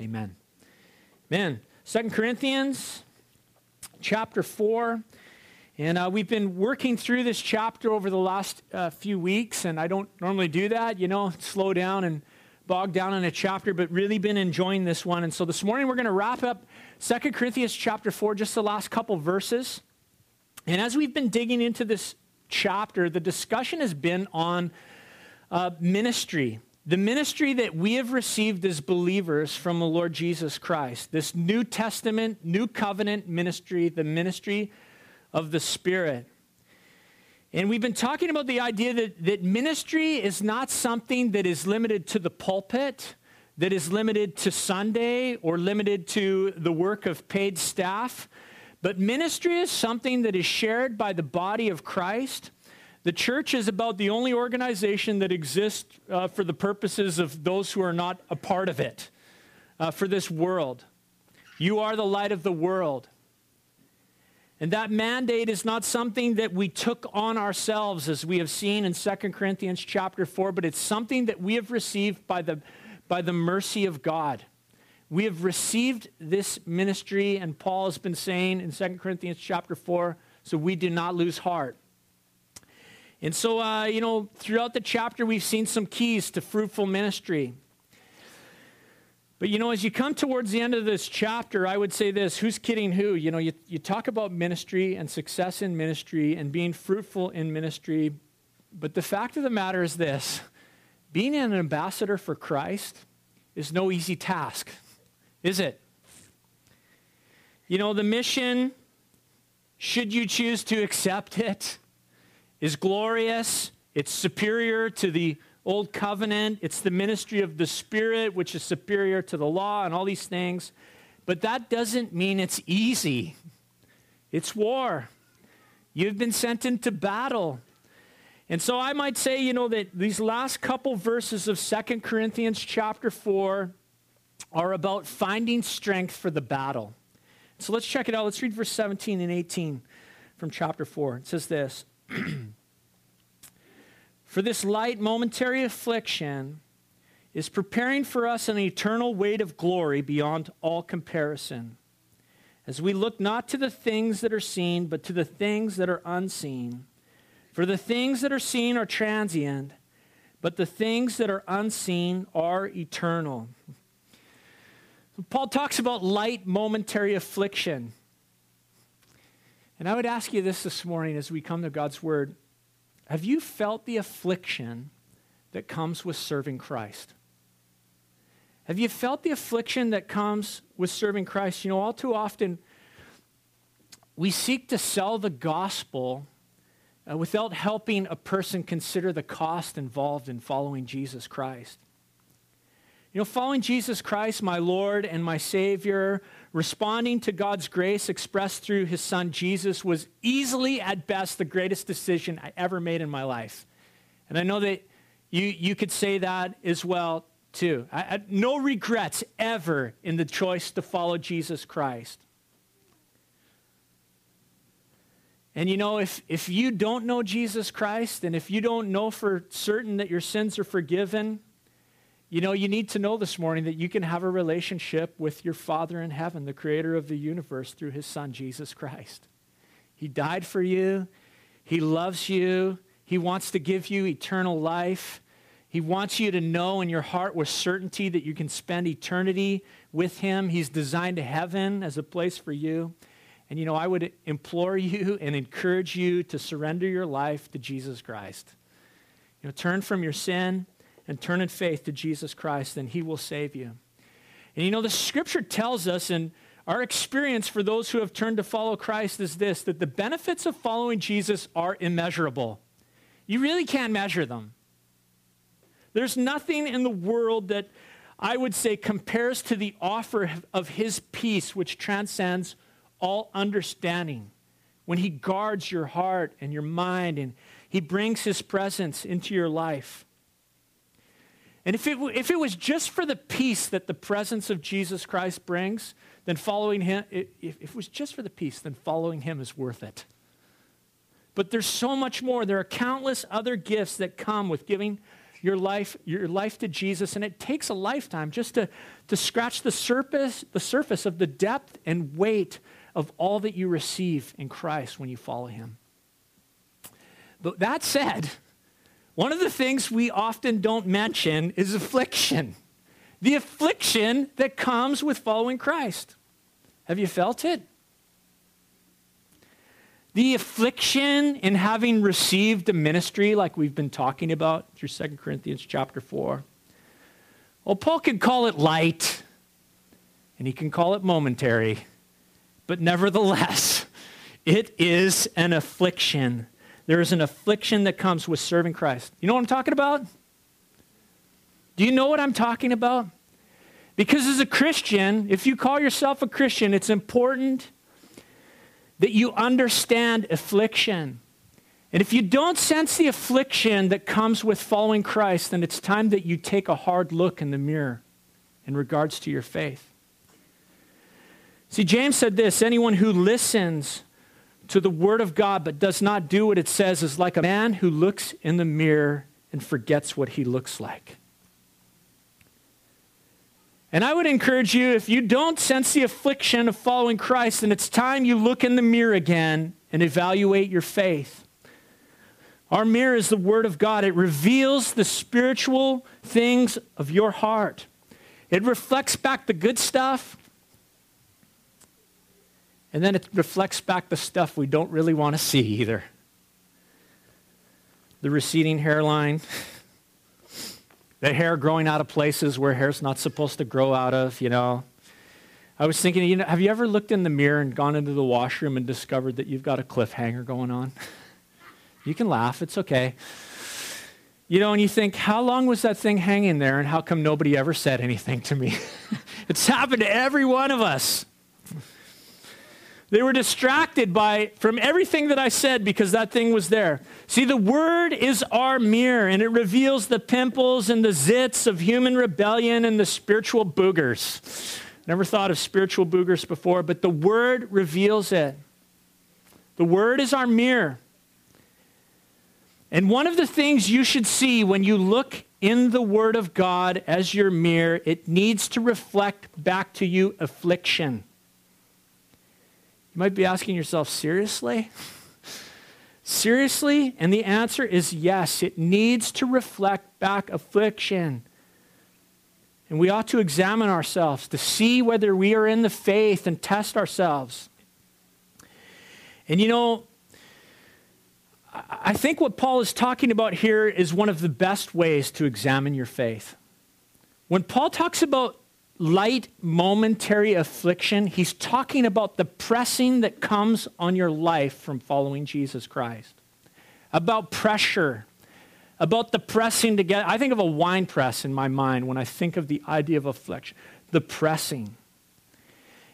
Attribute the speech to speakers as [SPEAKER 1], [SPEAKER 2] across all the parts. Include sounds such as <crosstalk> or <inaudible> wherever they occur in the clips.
[SPEAKER 1] Amen. Amen. Second Corinthians chapter 4. And uh, we've been working through this chapter over the last uh, few weeks, and I don't normally do that, you know, slow down and bog down in a chapter, but really been enjoying this one. And so this morning we're going to wrap up Second Corinthians chapter 4, just the last couple verses. And as we've been digging into this chapter, the discussion has been on uh, ministry the ministry that we have received as believers from the Lord Jesus Christ, this New Testament, New Covenant ministry, the ministry of the Spirit. And we've been talking about the idea that, that ministry is not something that is limited to the pulpit, that is limited to Sunday, or limited to the work of paid staff. But ministry is something that is shared by the body of Christ the church is about the only organization that exists uh, for the purposes of those who are not a part of it, uh, for this world. You are the light of the world. And that mandate is not something that we took on ourselves, as we have seen in 2 Corinthians chapter 4, but it's something that we have received by the, by the mercy of God. We have received this ministry, and Paul has been saying in 2 Corinthians chapter 4, so we do not lose heart. And so, uh, you know, throughout the chapter, we've seen some keys to fruitful ministry. But, you know, as you come towards the end of this chapter, I would say this who's kidding who? You know, you, you talk about ministry and success in ministry and being fruitful in ministry. But the fact of the matter is this being an ambassador for Christ is no easy task, is it? You know, the mission, should you choose to accept it, is glorious, it's superior to the old covenant, it's the ministry of the Spirit, which is superior to the law, and all these things. But that doesn't mean it's easy. It's war. You've been sent into battle. And so I might say, you know, that these last couple verses of Second Corinthians chapter 4 are about finding strength for the battle. So let's check it out. Let's read verse 17 and 18 from chapter 4. It says this <clears throat> For this light momentary affliction is preparing for us an eternal weight of glory beyond all comparison. As we look not to the things that are seen, but to the things that are unseen. For the things that are seen are transient, but the things that are unseen are eternal. Paul talks about light momentary affliction. And I would ask you this this morning as we come to God's Word Have you felt the affliction that comes with serving Christ? Have you felt the affliction that comes with serving Christ? You know, all too often, we seek to sell the gospel uh, without helping a person consider the cost involved in following Jesus Christ. You know, following Jesus Christ, my Lord and my Savior, responding to God's grace expressed through his son Jesus was easily, at best, the greatest decision I ever made in my life. And I know that you, you could say that as well, too. I, I, no regrets ever in the choice to follow Jesus Christ. And you know, if, if you don't know Jesus Christ, and if you don't know for certain that your sins are forgiven, you know, you need to know this morning that you can have a relationship with your Father in heaven, the creator of the universe, through his Son, Jesus Christ. He died for you, he loves you, he wants to give you eternal life. He wants you to know in your heart with certainty that you can spend eternity with him. He's designed heaven as a place for you. And you know, I would implore you and encourage you to surrender your life to Jesus Christ. You know, turn from your sin and turn in faith to Jesus Christ, then He will save you. And you know, the scripture tells us, and our experience for those who have turned to follow Christ is this that the benefits of following Jesus are immeasurable. You really can't measure them. There's nothing in the world that I would say compares to the offer of His peace, which transcends all understanding. When He guards your heart and your mind, and He brings His presence into your life. And if it, if it was just for the peace that the presence of Jesus Christ brings, then following him, if, it was just for the peace, then following him is worth it. But there's so much more. There are countless other gifts that come with giving your life, your life to Jesus, and it takes a lifetime just to, to scratch the surface, the surface of the depth and weight of all that you receive in Christ when you follow him. But that said, one of the things we often don't mention is affliction. The affliction that comes with following Christ. Have you felt it? The affliction in having received a ministry like we've been talking about through 2 Corinthians chapter 4. Well, Paul can call it light and he can call it momentary, but nevertheless, <laughs> it is an affliction. There is an affliction that comes with serving Christ. You know what I'm talking about? Do you know what I'm talking about? Because as a Christian, if you call yourself a Christian, it's important that you understand affliction. And if you don't sense the affliction that comes with following Christ, then it's time that you take a hard look in the mirror in regards to your faith. See, James said this anyone who listens to the word of God but does not do what it says is like a man who looks in the mirror and forgets what he looks like. And I would encourage you, if you don't sense the affliction of following Christ, then it's time you look in the mirror again and evaluate your faith. Our mirror is the Word of God, it reveals the spiritual things of your heart. It reflects back the good stuff, and then it reflects back the stuff we don't really want to see either the receding hairline <laughs> the hair growing out of places where hair's not supposed to grow out of, you know. I was thinking, you know, have you ever looked in the mirror and gone into the washroom and discovered that you've got a cliffhanger going on? <laughs> you can laugh, it's okay. You know, and you think, how long was that thing hanging there and how come nobody ever said anything to me? <laughs> it's happened to every one of us. They were distracted by from everything that I said because that thing was there. See, the word is our mirror and it reveals the pimples and the zits of human rebellion and the spiritual boogers. Never thought of spiritual boogers before, but the word reveals it. The word is our mirror. And one of the things you should see when you look in the word of God as your mirror, it needs to reflect back to you affliction. You might be asking yourself, seriously? seriously? And the answer is yes. It needs to reflect back affliction. And we ought to examine ourselves to see whether we are in the faith and test ourselves. And you know, I think what Paul is talking about here is one of the best ways to examine your faith. When Paul talks about light momentary affliction, he's talking about the pressing that comes on your life from following Jesus Christ. About pressure, about the pressing together. I think of a wine press in my mind when I think of the idea of affliction, the pressing.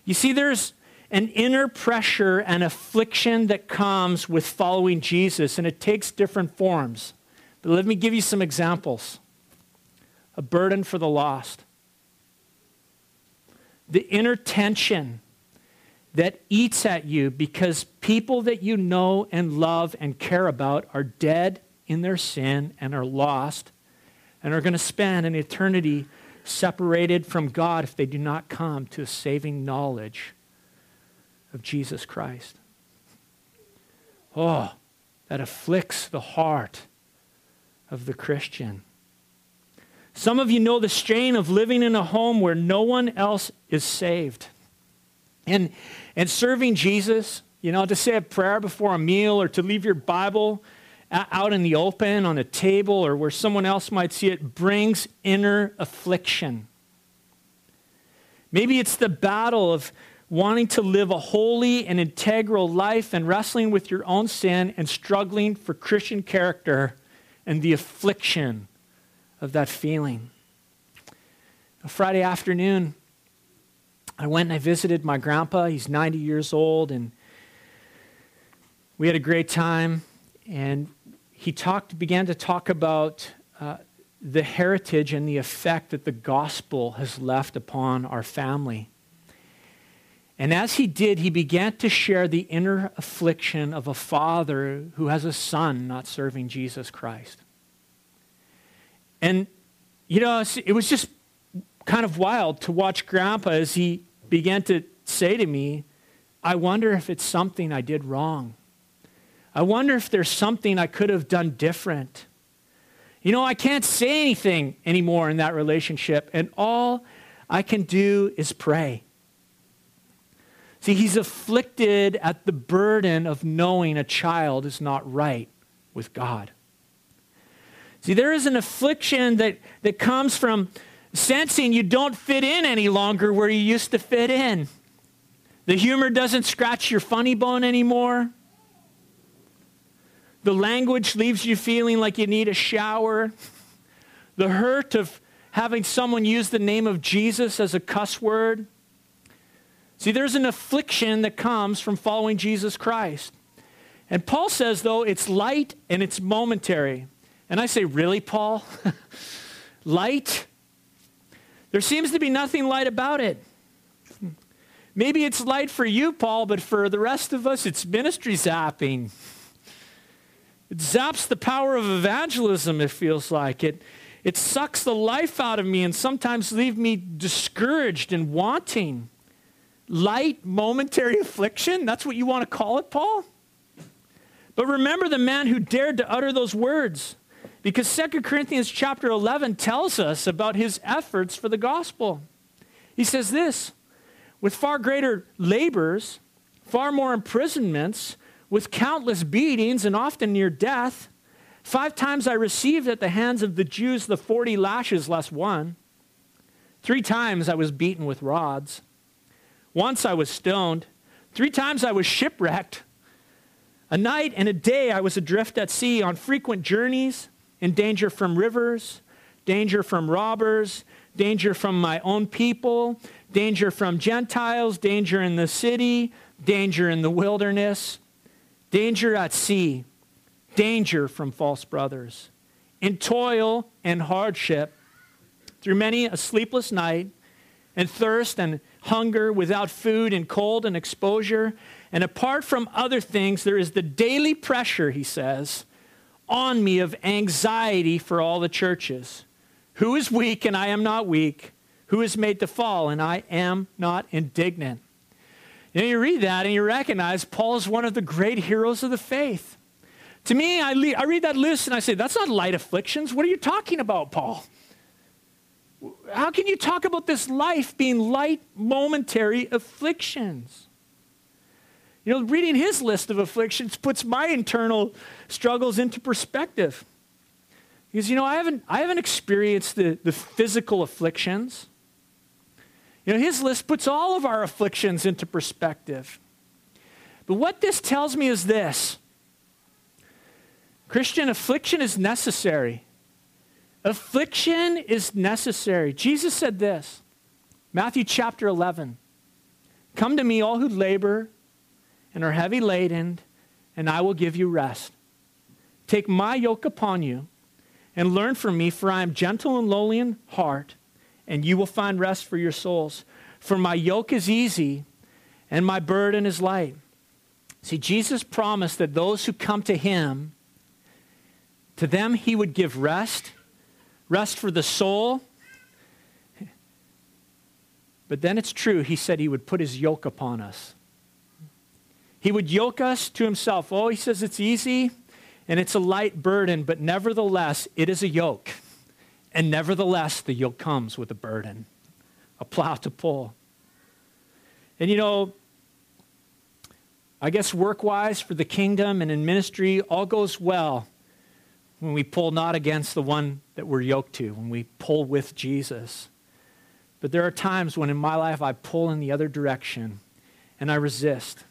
[SPEAKER 1] You see, there's an inner pressure and affliction that comes with following Jesus, and it takes different forms. But let me give you some examples a burden for the lost the inner tension that eats at you because people that you know and love and care about are dead in their sin and are lost and are going to spend an eternity separated from God if they do not come to a saving knowledge of Jesus Christ. Oh, that afflicts the heart of the Christian. Some of you know the strain of living in a home where no one else is saved. And, and serving Jesus, you know, to say a prayer before a meal or to leave your Bible out in the open on a table or where someone else might see it brings inner affliction. Maybe it's the battle of wanting to live a holy and integral life and wrestling with your own sin and struggling for Christian character and the affliction of that feeling. A Friday afternoon, I went and I visited my grandpa. He's 90 years old, and we had a great time. And he talked, began to talk about uh, the heritage and the effect that the gospel has left upon our family. And as he did, he began to share the inner affliction of a father who has a son not serving Jesus Christ. And, you know, it was just kind of wild to watch Grandpa as he began to say to me, I wonder if it's something I did wrong. I wonder if there's something I could have done different. You know, I can't say anything anymore in that relationship, and all I can do is pray. See, he's afflicted at the burden of knowing a child is not right with God. See, there is an affliction that, that comes from sensing you don't fit in any longer where you used to fit in. The humor doesn't scratch your funny bone anymore. The language leaves you feeling like you need a shower. The hurt of having someone use the name of Jesus as a cuss word. See, there's an affliction that comes from following Jesus Christ. And Paul says, though, it's light and it's momentary. And I say, Really, Paul? <laughs> light? There seems to be nothing light about it. Maybe it's light for you, Paul, but for the rest of us, it's ministry zapping. It zaps the power of evangelism, it feels like. It, it sucks the life out of me and sometimes leave me discouraged and wanting. Light, momentary affliction? That's what you want to call it, Paul? But remember the man who dared to utter those words. Because 2 Corinthians chapter 11 tells us about his efforts for the gospel. He says this with far greater labors, far more imprisonments, with countless beatings and often near death. Five times I received at the hands of the Jews the 40 lashes less one. Three times I was beaten with rods. Once I was stoned. Three times I was shipwrecked. A night and a day I was adrift at sea on frequent journeys, in danger from rivers, danger from robbers, danger from my own people, danger from Gentiles, danger in the city, danger in the wilderness danger at sea, danger from false brothers, in toil and hardship, through many a sleepless night, and thirst and hunger, without food and cold and exposure. And apart from other things, there is the daily pressure, he says, on me of anxiety for all the churches. Who is weak and I am not weak? Who is made to fall and I am not indignant? Know, you read that and you recognize Paul is one of the great heroes of the faith. To me, I, le- I read that list and I say, that's not light afflictions. What are you talking about, Paul? How can you talk about this life being light, momentary afflictions? You know, reading his list of afflictions puts my internal struggles into perspective. Because, you know, I haven't, I haven't experienced the, the physical afflictions. You know, his list puts all of our afflictions into perspective. But what this tells me is this Christian, affliction is necessary. Affliction is necessary. Jesus said this Matthew chapter 11 Come to me, all who labor and are heavy laden, and I will give you rest. Take my yoke upon you and learn from me, for I am gentle and lowly in heart and you will find rest for your souls. For my yoke is easy and my burden is light. See, Jesus promised that those who come to him, to them he would give rest, rest for the soul. But then it's true, he said he would put his yoke upon us. He would yoke us to himself. Oh, he says it's easy and it's a light burden, but nevertheless, it is a yoke. And nevertheless, the yoke comes with a burden, a plow to pull. And you know, I guess work wise for the kingdom and in ministry, all goes well when we pull not against the one that we're yoked to, when we pull with Jesus. But there are times when in my life I pull in the other direction and I resist.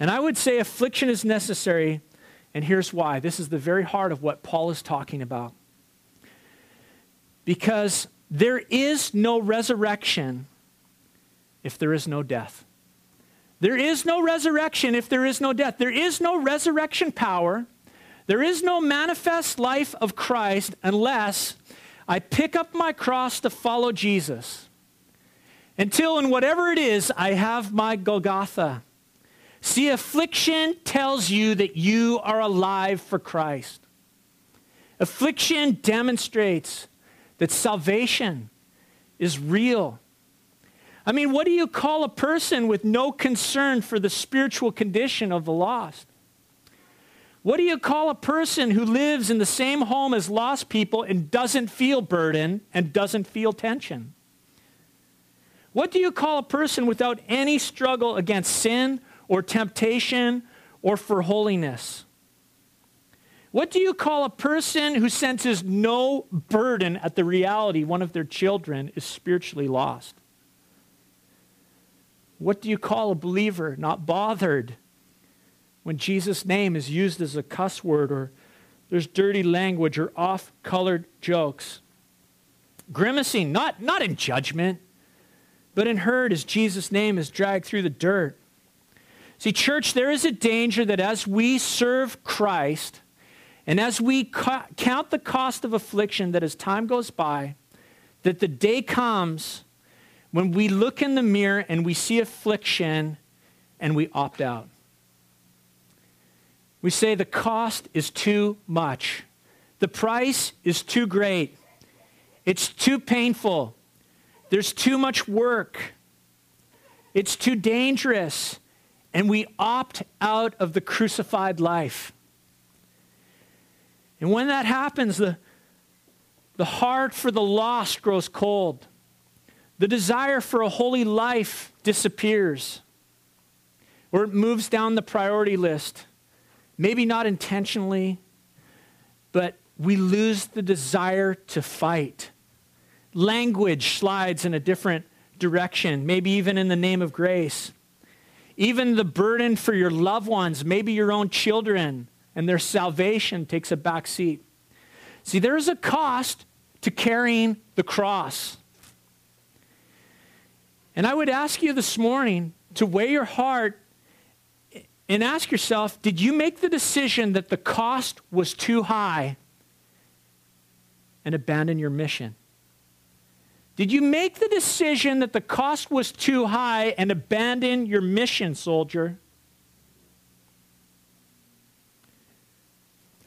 [SPEAKER 1] And I would say affliction is necessary, and here's why. This is the very heart of what Paul is talking about. Because there is no resurrection if there is no death. There is no resurrection if there is no death. There is no resurrection power. There is no manifest life of Christ unless I pick up my cross to follow Jesus. Until, in whatever it is, I have my Golgotha. See, affliction tells you that you are alive for Christ. Affliction demonstrates that salvation is real. I mean, what do you call a person with no concern for the spiritual condition of the lost? What do you call a person who lives in the same home as lost people and doesn't feel burden and doesn't feel tension? What do you call a person without any struggle against sin or temptation or for holiness? What do you call a person who senses no burden at the reality one of their children is spiritually lost? What do you call a believer not bothered when Jesus' name is used as a cuss word or there's dirty language or off colored jokes? Grimacing, not, not in judgment, but in hurt as Jesus' name is dragged through the dirt. See, church, there is a danger that as we serve Christ, and as we count the cost of affliction that as time goes by, that the day comes when we look in the mirror and we see affliction and we opt out. We say the cost is too much. The price is too great. It's too painful. There's too much work. It's too dangerous. And we opt out of the crucified life. And when that happens, the, the heart for the lost grows cold. The desire for a holy life disappears, or it moves down the priority list. Maybe not intentionally, but we lose the desire to fight. Language slides in a different direction, maybe even in the name of grace. Even the burden for your loved ones, maybe your own children, and their salvation takes a back seat. See, there is a cost to carrying the cross. And I would ask you this morning to weigh your heart and ask yourself did you make the decision that the cost was too high and abandon your mission? Did you make the decision that the cost was too high and abandon your mission, soldier?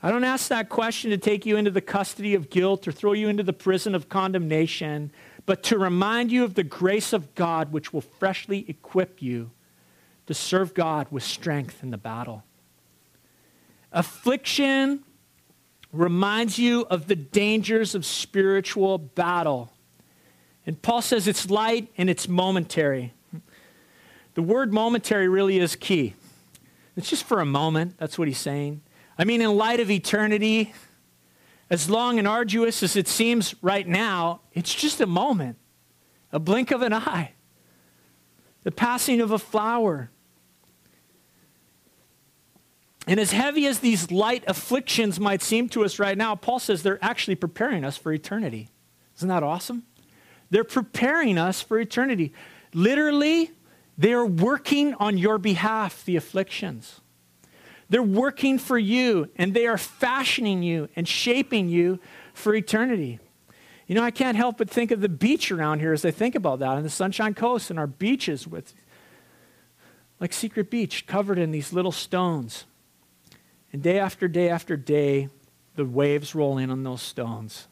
[SPEAKER 1] I don't ask that question to take you into the custody of guilt or throw you into the prison of condemnation, but to remind you of the grace of God which will freshly equip you to serve God with strength in the battle. Affliction reminds you of the dangers of spiritual battle. And Paul says it's light and it's momentary. The word momentary really is key. It's just for a moment. That's what he's saying. I mean, in light of eternity, as long and arduous as it seems right now, it's just a moment, a blink of an eye, the passing of a flower. And as heavy as these light afflictions might seem to us right now, Paul says they're actually preparing us for eternity. Isn't that awesome? They're preparing us for eternity. Literally, they are working on your behalf, the afflictions. They're working for you and they are fashioning you and shaping you for eternity. You know, I can't help but think of the beach around here as I think about that and the Sunshine Coast and our beaches with like Secret Beach covered in these little stones. And day after day after day, the waves roll in on those stones.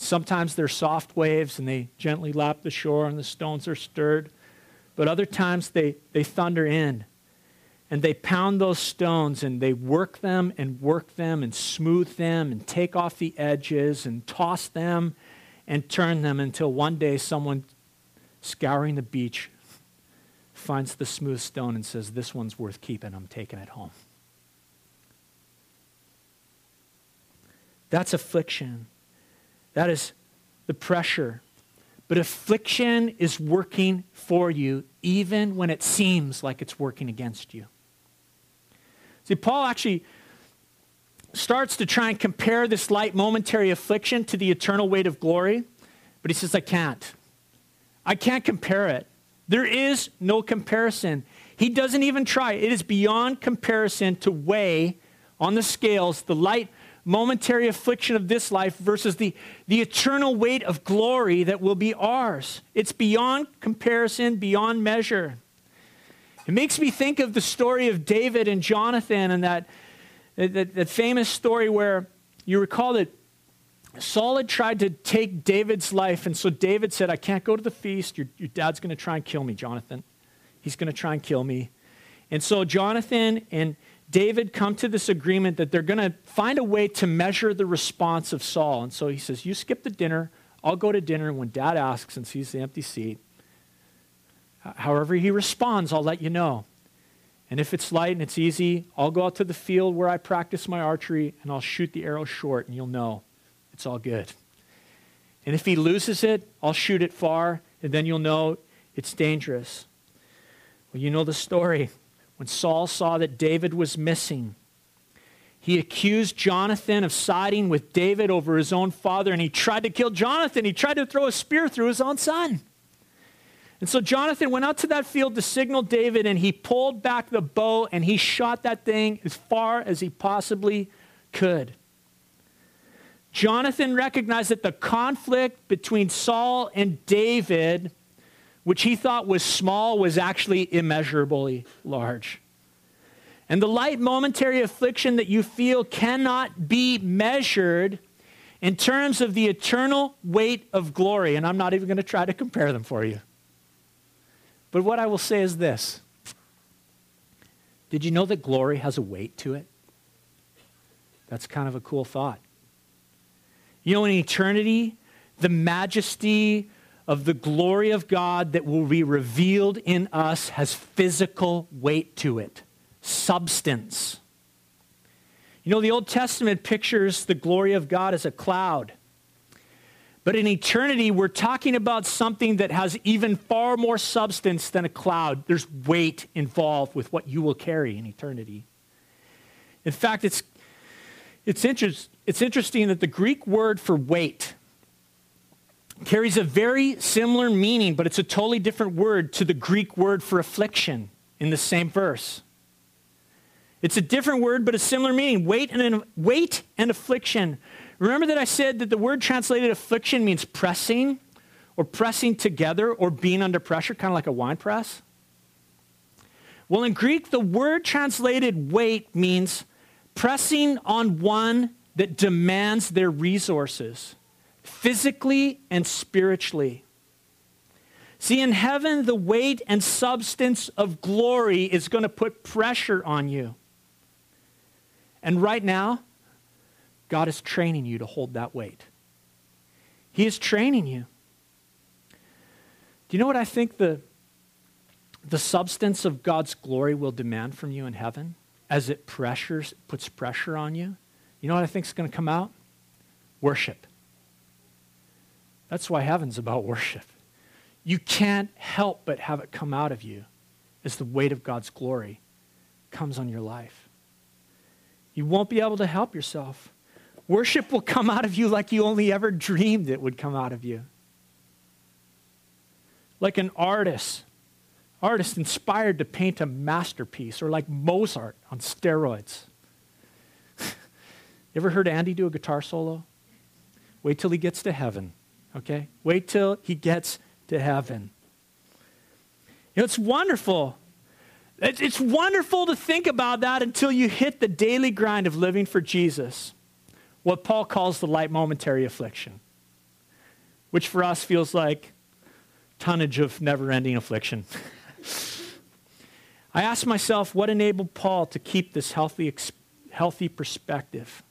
[SPEAKER 1] Sometimes they're soft waves and they gently lap the shore and the stones are stirred. But other times they, they thunder in and they pound those stones and they work them and work them and smooth them and take off the edges and toss them and turn them until one day someone scouring the beach finds the smooth stone and says, This one's worth keeping. I'm taking it home. That's affliction. That is the pressure. But affliction is working for you even when it seems like it's working against you. See, Paul actually starts to try and compare this light momentary affliction to the eternal weight of glory, but he says, I can't. I can't compare it. There is no comparison. He doesn't even try. It is beyond comparison to weigh on the scales the light momentary affliction of this life versus the, the eternal weight of glory that will be ours. It's beyond comparison, beyond measure. It makes me think of the story of David and Jonathan and that, that, that famous story where you recall that Saul had tried to take David's life, and so David said, I can't go to the feast. Your, your dad's going to try and kill me, Jonathan. He's going to try and kill me. And so Jonathan and David come to this agreement that they're going to find a way to measure the response of Saul. And so he says, You skip the dinner. I'll go to dinner. When dad asks and sees the empty seat, however he responds, I'll let you know. And if it's light and it's easy, I'll go out to the field where I practice my archery and I'll shoot the arrow short and you'll know it's all good. And if he loses it, I'll shoot it far and then you'll know it's dangerous. Well, you know the story. When Saul saw that David was missing, he accused Jonathan of siding with David over his own father, and he tried to kill Jonathan. He tried to throw a spear through his own son. And so Jonathan went out to that field to signal David, and he pulled back the bow and he shot that thing as far as he possibly could. Jonathan recognized that the conflict between Saul and David, which he thought was small, was actually immeasurably large. And the light momentary affliction that you feel cannot be measured in terms of the eternal weight of glory. And I'm not even going to try to compare them for you. But what I will say is this Did you know that glory has a weight to it? That's kind of a cool thought. You know, in eternity, the majesty of the glory of God that will be revealed in us has physical weight to it, substance. You know, the Old Testament pictures the glory of God as a cloud. But in eternity, we're talking about something that has even far more substance than a cloud. There's weight involved with what you will carry in eternity. In fact, it's, it's, interest, it's interesting that the Greek word for weight carries a very similar meaning, but it's a totally different word to the Greek word for affliction in the same verse. It's a different word, but a similar meaning. Weight and, weight and affliction Remember that I said that the word translated affliction means pressing or pressing together or being under pressure, kind of like a wine press? Well, in Greek, the word translated weight means pressing on one that demands their resources, physically and spiritually. See, in heaven, the weight and substance of glory is going to put pressure on you. And right now, God is training you to hold that weight. He is training you. Do you know what I think the, the substance of God's glory will demand from you in heaven as it pressures, puts pressure on you? You know what I think is going to come out? Worship. That's why heaven's about worship. You can't help but have it come out of you as the weight of God's glory comes on your life. You won't be able to help yourself. Worship will come out of you like you only ever dreamed it would come out of you. Like an artist, artist inspired to paint a masterpiece, or like Mozart on steroids. <laughs> you ever heard Andy do a guitar solo? Wait till he gets to heaven, okay? Wait till he gets to heaven. You know, it's wonderful. It's wonderful to think about that until you hit the daily grind of living for Jesus what Paul calls the light momentary affliction, which for us feels like tonnage of never ending affliction. <laughs> I asked myself what enabled Paul to keep this healthy, healthy perspective.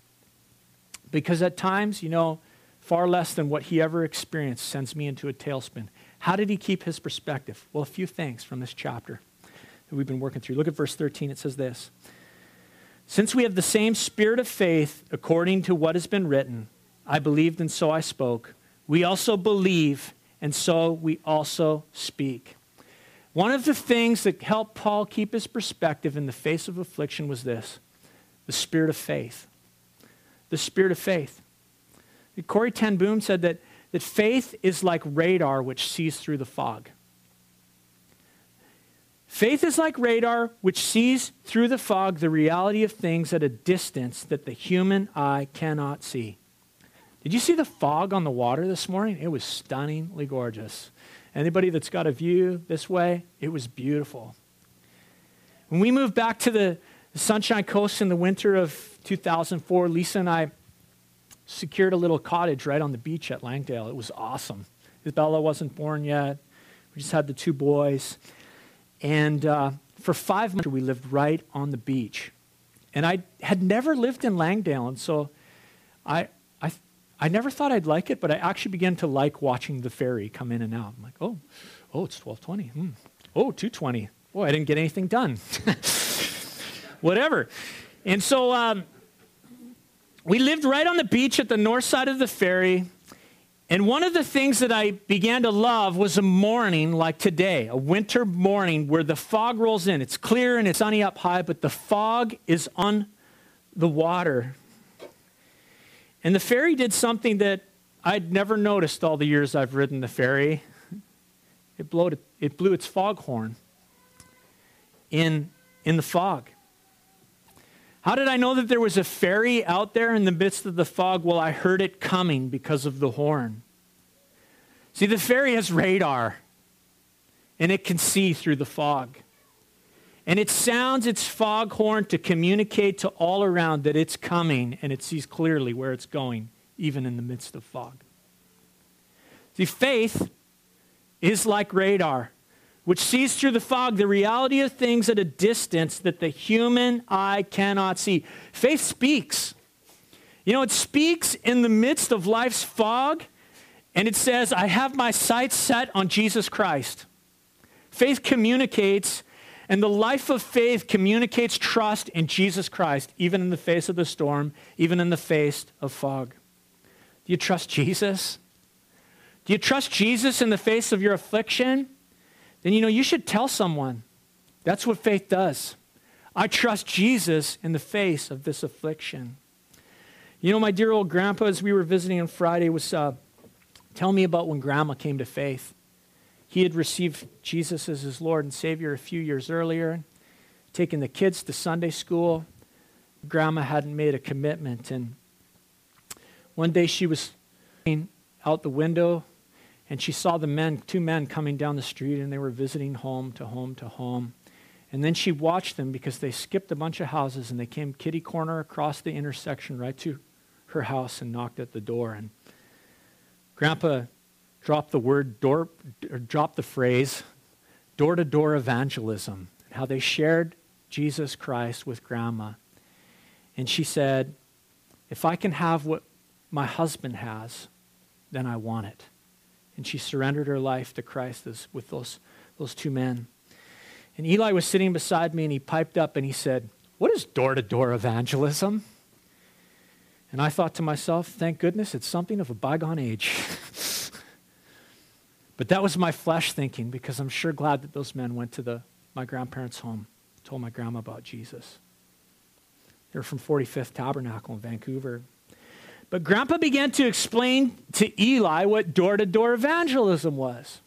[SPEAKER 1] Because at times, you know, far less than what he ever experienced sends me into a tailspin. How did he keep his perspective? Well, a few things from this chapter that we've been working through. Look at verse 13. It says this since we have the same spirit of faith, according to what has been written, I believed and so I spoke, we also believe and so we also speak. One of the things that helped Paul keep his perspective in the face of affliction was this the spirit of faith. The spirit of faith. Corrie ten Boom said that, that faith is like radar which sees through the fog. Faith is like radar, which sees through the fog the reality of things at a distance that the human eye cannot see. Did you see the fog on the water this morning? It was stunningly gorgeous. Anybody that's got a view this way, it was beautiful. When we moved back to the Sunshine Coast in the winter of 2004, Lisa and I secured a little cottage right on the beach at Langdale. It was awesome. Isabella wasn't born yet. We just had the two boys. And uh, for five months, we lived right on the beach. And I had never lived in Langdale. And so I, I, I never thought I'd like it, but I actually began to like watching the ferry come in and out. I'm like, oh, oh, it's 1220. Hmm. Oh, 220. Boy, I didn't get anything done. <laughs> Whatever. And so um, we lived right on the beach at the north side of the ferry. And one of the things that I began to love was a morning like today, a winter morning where the fog rolls in. It's clear and it's sunny up high, but the fog is on the water. And the ferry did something that I'd never noticed all the years I've ridden the ferry. It, blowed, it blew its foghorn in, in the fog. How did I know that there was a ferry out there in the midst of the fog? Well, I heard it coming because of the horn. See, the ferry has radar, and it can see through the fog. And it sounds its fog horn to communicate to all around that it's coming, and it sees clearly where it's going, even in the midst of fog. See, faith is like radar which sees through the fog the reality of things at a distance that the human eye cannot see. Faith speaks. You know, it speaks in the midst of life's fog, and it says, I have my sights set on Jesus Christ. Faith communicates, and the life of faith communicates trust in Jesus Christ, even in the face of the storm, even in the face of fog. Do you trust Jesus? Do you trust Jesus in the face of your affliction? Then you know you should tell someone. That's what faith does. I trust Jesus in the face of this affliction. You know, my dear old grandpa, as we were visiting on Friday, was uh, me about when grandma came to faith. He had received Jesus as his Lord and Savior a few years earlier, taken the kids to Sunday school. Grandma hadn't made a commitment. And one day she was out the window and she saw the men, two men coming down the street, and they were visiting home to home to home. And then she watched them because they skipped a bunch of houses and they came kitty corner across the intersection right to her house and knocked at the door. And Grandpa dropped the word door, or dropped the phrase door to door evangelism, and how they shared Jesus Christ with Grandma. And she said, If I can have what my husband has, then I want it and she surrendered her life to Christ as, with those, those two men. And Eli was sitting beside me and he piped up and he said, What is door to door evangelism? And I thought to myself, Thank goodness it's something of a bygone age. <laughs> but that was my flesh thinking because I'm sure glad that those men went to the, my grandparents' home, told my grandma about Jesus. They were from 45th Tabernacle in Vancouver. But Grandpa began to explain to Eli what door to door evangelism was.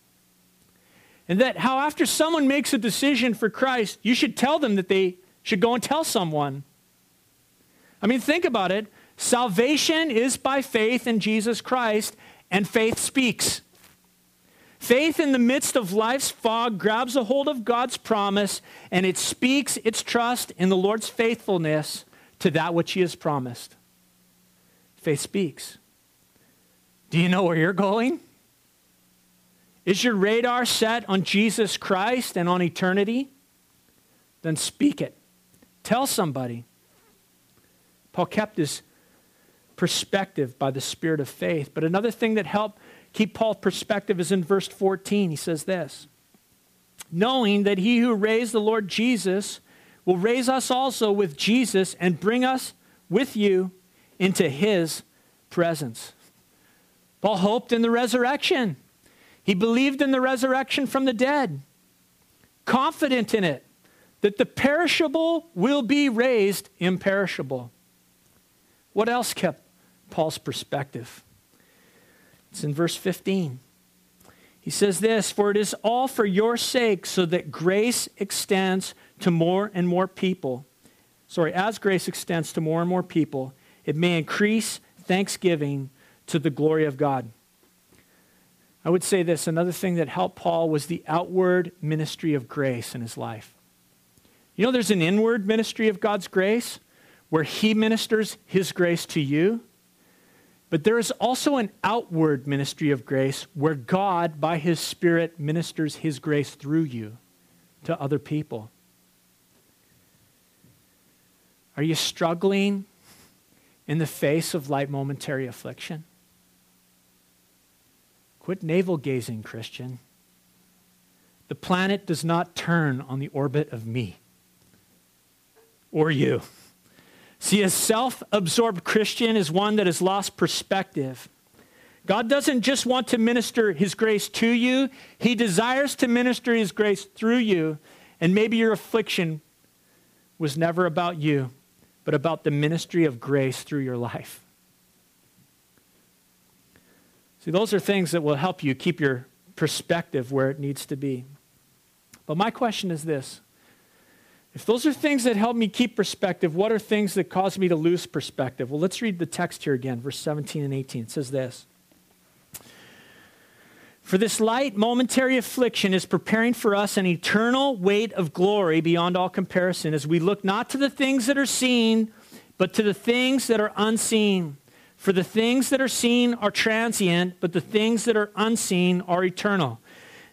[SPEAKER 1] And that how, after someone makes a decision for Christ, you should tell them that they should go and tell someone. I mean, think about it. Salvation is by faith in Jesus Christ, and faith speaks. Faith in the midst of life's fog grabs a hold of God's promise and it speaks its trust in the Lord's faithfulness to that which He has promised. Faith speaks. Do you know where you're going? Is your radar set on Jesus Christ and on eternity? Then speak it. Tell somebody. Paul kept his perspective by the spirit of faith. But another thing that helped keep Paul's perspective is in verse 14. He says this Knowing that he who raised the Lord Jesus will raise us also with Jesus and bring us with you into his presence. Paul hoped in the resurrection. He believed in the resurrection from the dead, confident in it, that the perishable will be raised imperishable. What else kept Paul's perspective? It's in verse 15. He says this For it is all for your sake, so that grace extends to more and more people. Sorry, as grace extends to more and more people, it may increase thanksgiving to the glory of God. I would say this another thing that helped Paul was the outward ministry of grace in his life. You know, there's an inward ministry of God's grace where he ministers his grace to you. But there is also an outward ministry of grace where God, by his Spirit, ministers his grace through you to other people. Are you struggling in the face of light momentary affliction? Quit navel gazing, Christian. The planet does not turn on the orbit of me or you. See, a self absorbed Christian is one that has lost perspective. God doesn't just want to minister his grace to you, he desires to minister his grace through you. And maybe your affliction was never about you, but about the ministry of grace through your life. See, those are things that will help you keep your perspective where it needs to be. But my question is this if those are things that help me keep perspective, what are things that cause me to lose perspective? Well, let's read the text here again, verse 17 and 18. It says this For this light, momentary affliction is preparing for us an eternal weight of glory beyond all comparison as we look not to the things that are seen, but to the things that are unseen. For the things that are seen are transient, but the things that are unseen are eternal.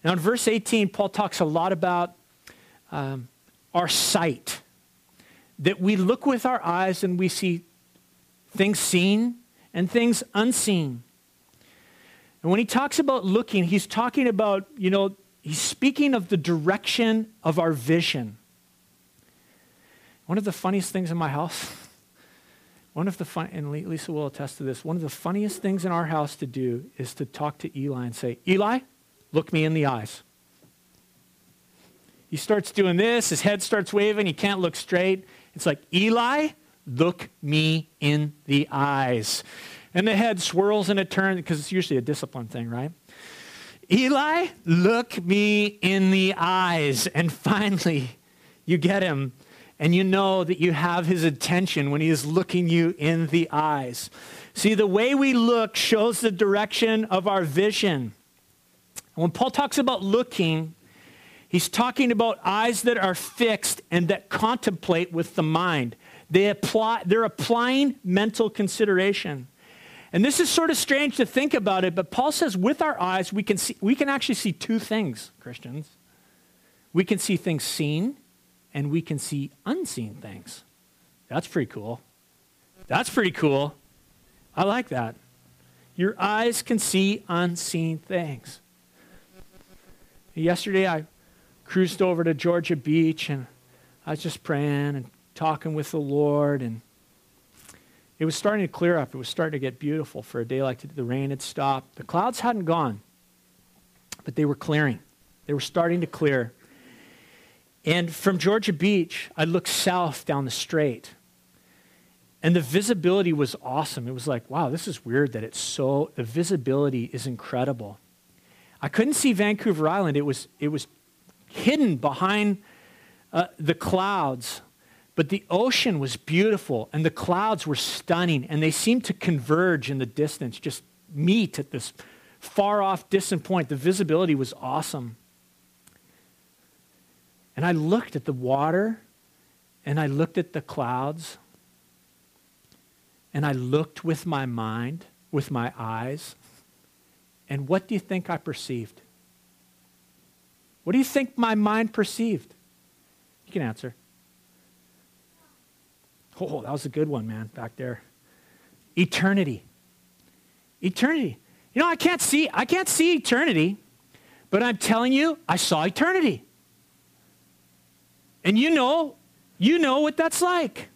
[SPEAKER 1] Now, in verse 18, Paul talks a lot about. Um, our sight, that we look with our eyes and we see things seen and things unseen. And when he talks about looking, he's talking about, you know, he's speaking of the direction of our vision. One of the funniest things in my house, <laughs> one of the fun, and Lisa will attest to this, one of the funniest things in our house to do is to talk to Eli and say, Eli, look me in the eyes. He starts doing this, his head starts waving, he can't look straight. It's like, Eli, look me in the eyes. And the head swirls and it turns, because it's usually a discipline thing, right? Eli, look me in the eyes. And finally, you get him, and you know that you have his attention when he is looking you in the eyes. See, the way we look shows the direction of our vision. When Paul talks about looking, He's talking about eyes that are fixed and that contemplate with the mind. They apply, they're applying mental consideration. And this is sort of strange to think about it, but Paul says with our eyes, we can, see, we can actually see two things, Christians. We can see things seen, and we can see unseen things. That's pretty cool. That's pretty cool. I like that. Your eyes can see unseen things. Yesterday, I cruised over to Georgia Beach and I was just praying and talking with the Lord and it was starting to clear up. It was starting to get beautiful for a day like today. The rain had stopped. The clouds hadn't gone, but they were clearing. They were starting to clear. And from Georgia Beach, I looked south down the strait. And the visibility was awesome. It was like, wow, this is weird that it's so, the visibility is incredible. I couldn't see Vancouver Island. It was, it was hidden behind uh, the clouds. But the ocean was beautiful and the clouds were stunning and they seemed to converge in the distance, just meet at this far off, distant point. The visibility was awesome. And I looked at the water and I looked at the clouds and I looked with my mind, with my eyes. And what do you think I perceived? What do you think my mind perceived? You can answer. Oh, that was a good one, man, back there. Eternity. Eternity. You know, I can't see, I can't see eternity, but I'm telling you, I saw eternity. And you know, you know what that's like.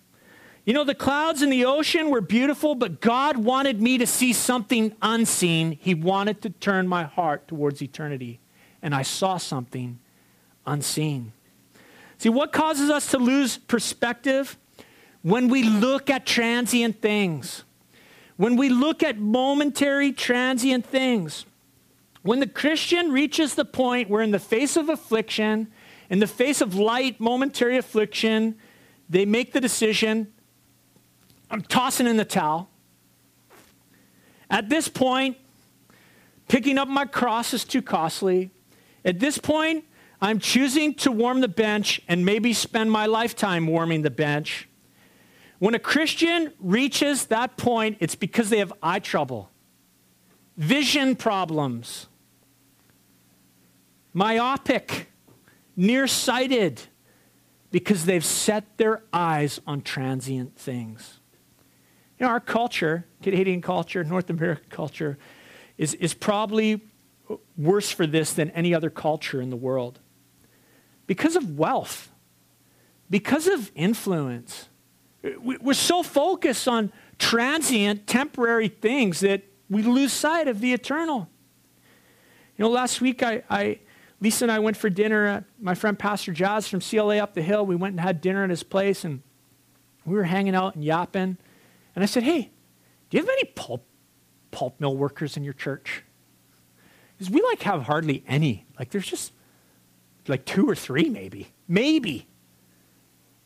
[SPEAKER 1] You know, the clouds and the ocean were beautiful, but God wanted me to see something unseen. He wanted to turn my heart towards eternity and I saw something unseen. See, what causes us to lose perspective? When we look at transient things, when we look at momentary, transient things. When the Christian reaches the point where, in the face of affliction, in the face of light, momentary affliction, they make the decision I'm tossing in the towel. At this point, picking up my cross is too costly. At this point, I'm choosing to warm the bench and maybe spend my lifetime warming the bench. When a Christian reaches that point, it's because they have eye trouble, vision problems, myopic, nearsighted, because they've set their eyes on transient things. You know, our culture, Canadian culture, North American culture, is, is probably worse for this than any other culture in the world. Because of wealth, because of influence. We're so focused on transient, temporary things that we lose sight of the eternal. You know, last week I, I Lisa and I went for dinner at my friend Pastor Jazz from CLA up the hill. We went and had dinner at his place and we were hanging out and yapping. And I said, Hey, do you have any pulp, pulp mill workers in your church? Because we like have hardly any. Like there's just like two or three maybe. Maybe.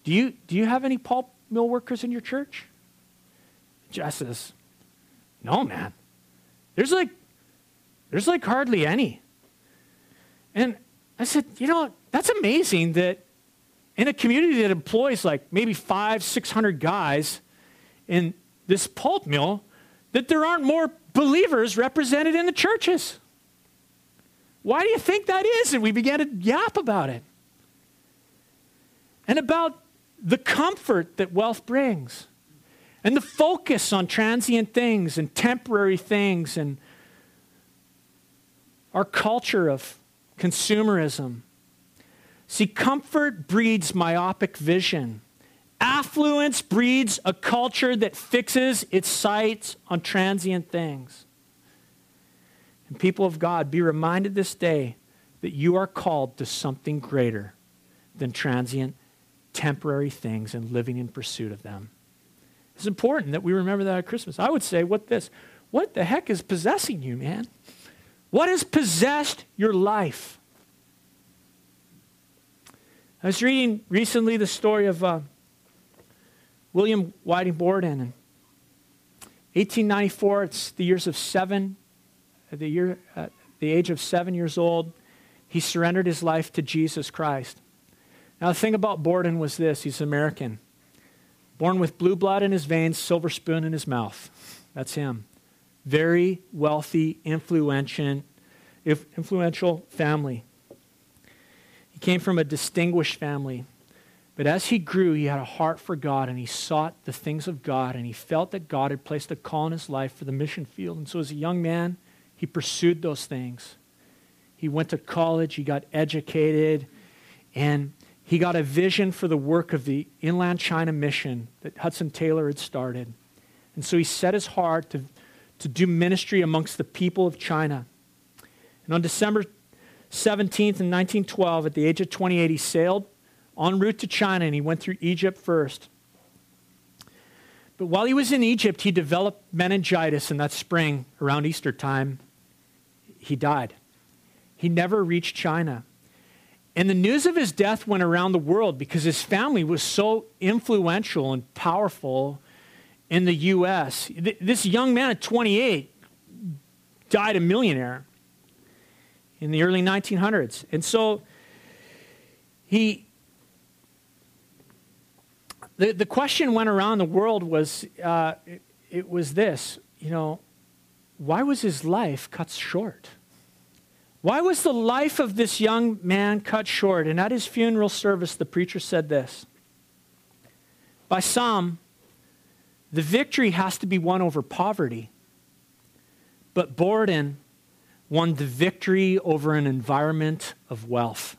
[SPEAKER 1] Do you, do you have any pulp mill workers in your church? Jess says, No, man. There's like there's like hardly any. And I said, you know, that's amazing that in a community that employs like maybe five, 600 guys, in this pulp mill that there aren't more believers represented in the churches. Why do you think that is? And we began to yap about it. And about the comfort that wealth brings, and the focus on transient things and temporary things, and our culture of consumerism. See, comfort breeds myopic vision. Affluence breeds a culture that fixes its sights on transient things. And people of God, be reminded this day that you are called to something greater than transient, temporary things and living in pursuit of them. It's important that we remember that at Christmas. I would say, what this? What the heck is possessing you, man? What has possessed your life? I was reading recently the story of uh, William Whiting Borden. In 1894, it's the years of seven, the year, uh, the age of seven years old. He surrendered his life to Jesus Christ. Now, the thing about Borden was this he's American. Born with blue blood in his veins, silver spoon in his mouth. That's him. Very wealthy, influential, influential family. He came from a distinguished family. But as he grew, he had a heart for God and he sought the things of God and he felt that God had placed a call in his life for the mission field. And so as a young man, he pursued those things. He went to college, he got educated, and he got a vision for the work of the Inland China Mission that Hudson Taylor had started. And so he set his heart to, to do ministry amongst the people of China. And on December 17th in 1912, at the age of 28, he sailed en route to China and he went through Egypt first. But while he was in Egypt, he developed meningitis in that spring around Easter time. He died. He never reached China. And the news of his death went around the world because his family was so influential and powerful in the U.S. This young man at 28 died a millionaire in the early 1900s. And so he, the, the question went around the world was, uh, it, it was this, you know, why was his life cut short? Why was the life of this young man cut short? And at his funeral service, the preacher said this By some, the victory has to be won over poverty. But Borden won the victory over an environment of wealth.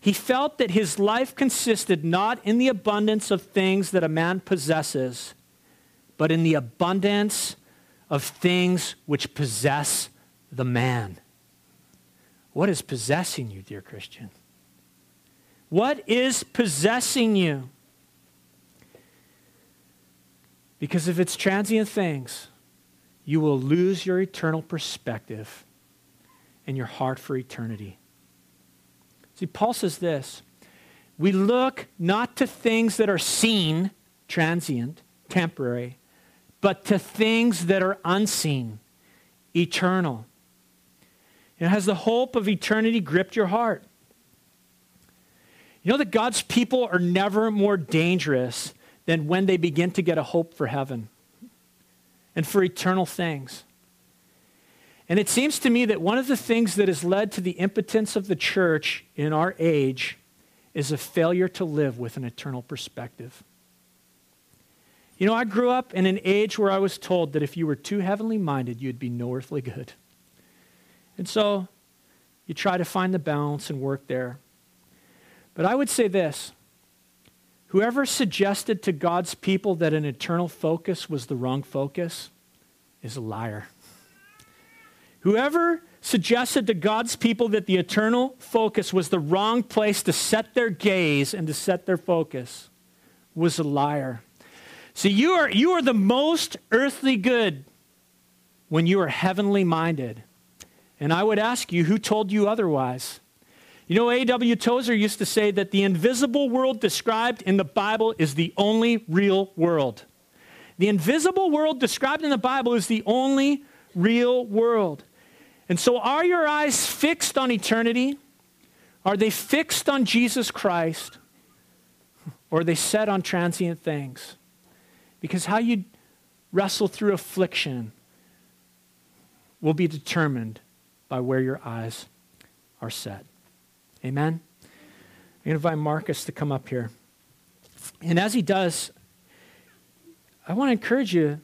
[SPEAKER 1] He felt that his life consisted not in the abundance of things that a man possesses, but in the abundance of things which possess the man. What is possessing you, dear Christian? What is possessing you? Because if it's transient things, you will lose your eternal perspective and your heart for eternity. See, Paul says this We look not to things that are seen, transient, temporary, but to things that are unseen, eternal. Has the hope of eternity gripped your heart? You know that God's people are never more dangerous than when they begin to get a hope for heaven and for eternal things. And it seems to me that one of the things that has led to the impotence of the church in our age is a failure to live with an eternal perspective. You know, I grew up in an age where I was told that if you were too heavenly minded, you'd be no earthly good. And so you try to find the balance and work there. But I would say this whoever suggested to God's people that an eternal focus was the wrong focus is a liar. Whoever suggested to God's people that the eternal focus was the wrong place to set their gaze and to set their focus was a liar. See, you are, you are the most earthly good when you are heavenly minded. And I would ask you, who told you otherwise? You know, A.W. Tozer used to say that the invisible world described in the Bible is the only real world. The invisible world described in the Bible is the only real world. And so, are your eyes fixed on eternity? Are they fixed on Jesus Christ? Or are they set on transient things? Because how you wrestle through affliction will be determined by where your eyes are set. Amen? I'm going to invite Marcus to come up here. And as he does, I want to encourage you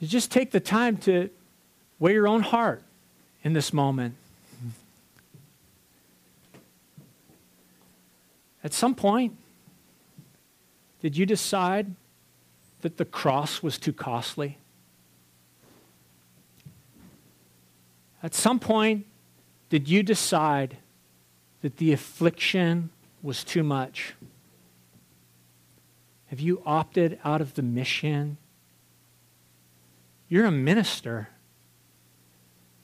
[SPEAKER 1] to just take the time to weigh your own heart in this moment. At some point, did you decide that the cross was too costly? At some point, did you decide that the affliction was too much? Have you opted out of the mission? You're a minister.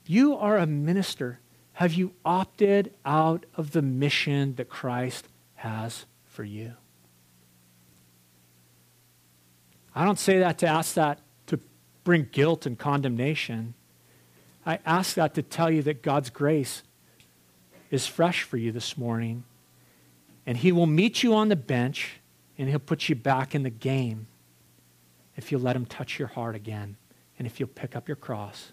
[SPEAKER 1] You are a minister. Have you opted out of the mission that Christ has for you? I don't say that to ask that to bring guilt and condemnation. I ask that to tell you that God's grace is fresh for you this morning. And He will meet you on the bench and He'll put you back in the game if you let Him touch your heart again and if you'll pick up your cross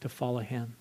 [SPEAKER 1] to follow Him.